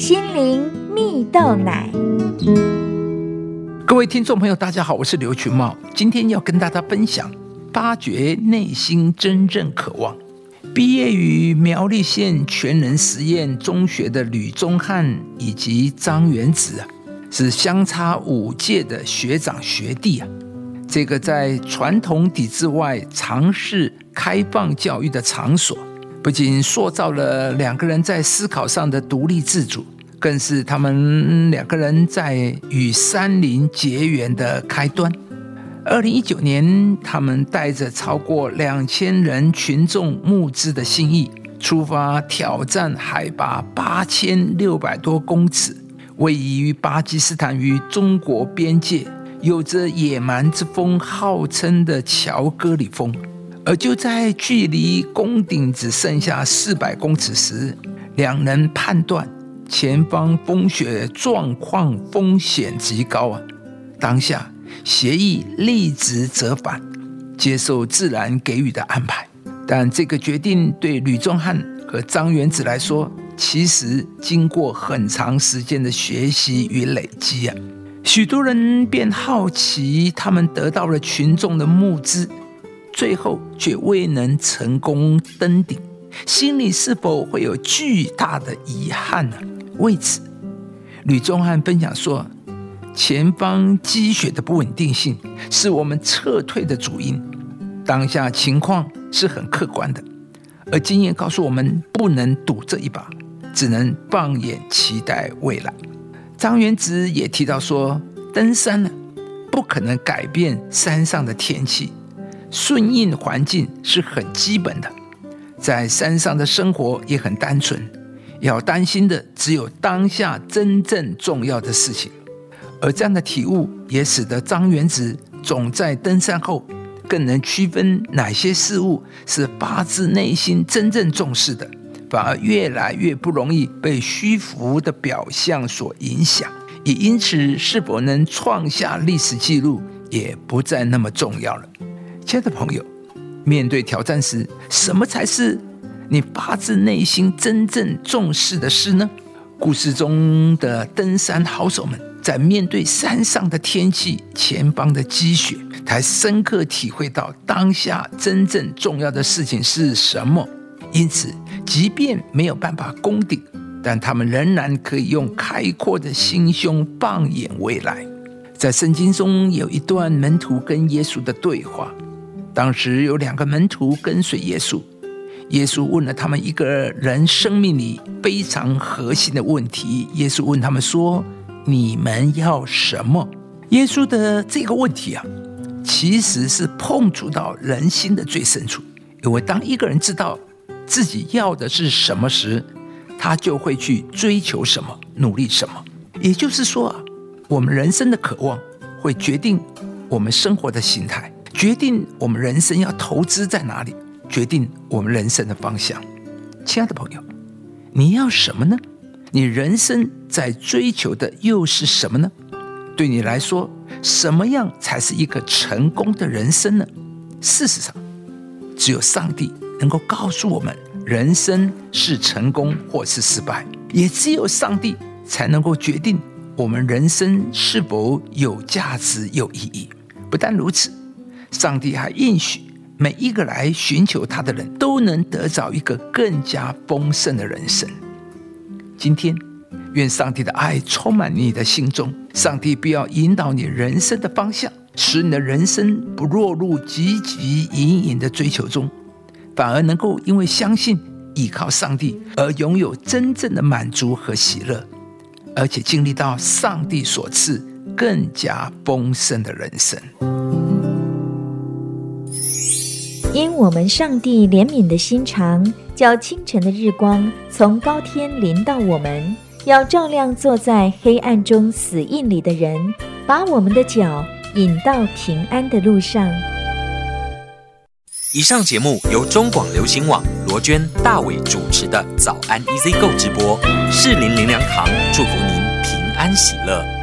心灵蜜豆奶。各位听众朋友，大家好，我是刘群茂，今天要跟大家分享发掘内心真正渴望。毕业于苗栗县全人实验中学的吕宗汉以及张元子啊，是相差五届的学长学弟啊。这个在传统体制外尝试开放教育的场所，不仅塑造了两个人在思考上的独立自主，更是他们两个人在与山林结缘的开端。二零一九年，他们带着超过两千人群众募资的心意，出发挑战海拔八千六百多公尺、位于巴基斯坦与中国边界、有着野蛮之风号称的乔戈里峰。而就在距离宫顶只剩下四百公尺时，两人判断前方风雪状况风险极高啊！当下。协议立即折返，接受自然给予的安排。但这个决定对吕仲汉和张元子来说，其实经过很长时间的学习与累积啊。许多人便好奇，他们得到了群众的募资，最后却未能成功登顶，心里是否会有巨大的遗憾呢？为此，吕宗汉分享说。前方积雪的不稳定性是我们撤退的主因。当下情况是很客观的，而经验告诉我们不能赌这一把，只能放眼期待未来。张元直也提到说，登山呢不可能改变山上的天气，顺应环境是很基本的。在山上的生活也很单纯，要担心的只有当下真正重要的事情。而这样的体悟，也使得张元子总在登山后，更能区分哪些事物是发自内心真正重视的，反而越来越不容易被虚浮的表象所影响，也因此是否能创下历史记录，也不再那么重要了。亲的朋友，面对挑战时，什么才是你发自内心真正重视的事呢？故事中的登山好手们。在面对山上的天气、前方的积雪，才深刻体会到当下真正重要的事情是什么。因此，即便没有办法攻顶，但他们仍然可以用开阔的心胸放眼未来。在圣经中有一段门徒跟耶稣的对话，当时有两个门徒跟随耶稣，耶稣问了他们一个人生命里非常核心的问题。耶稣问他们说。你们要什么？耶稣的这个问题啊，其实是碰触到人心的最深处。因为当一个人知道自己要的是什么时，他就会去追求什么，努力什么。也就是说啊，我们人生的渴望会决定我们生活的形态，决定我们人生要投资在哪里，决定我们人生的方向。亲爱的朋友，你要什么呢？你人生在追求的又是什么呢？对你来说，什么样才是一个成功的人生呢？事实上，只有上帝能够告诉我们，人生是成功或是失败，也只有上帝才能够决定我们人生是否有价值、有意义。不但如此，上帝还应许每一个来寻求他的人都能得着一个更加丰盛的人生。今天，愿上帝的爱充满你的心中，上帝必要引导你人生的方向，使你的人生不落入汲汲营营的追求中，反而能够因为相信、依靠上帝而拥有真正的满足和喜乐，而且经历到上帝所赐更加丰盛的人生。因我们上帝怜悯的心肠。叫清晨的日光从高天临到我们，要照亮坐在黑暗中死印里的人，把我们的脚引到平安的路上。以上节目由中广流行网罗娟、大伟主持的早安 Easy 购直播，适林林良堂祝福您平安喜乐。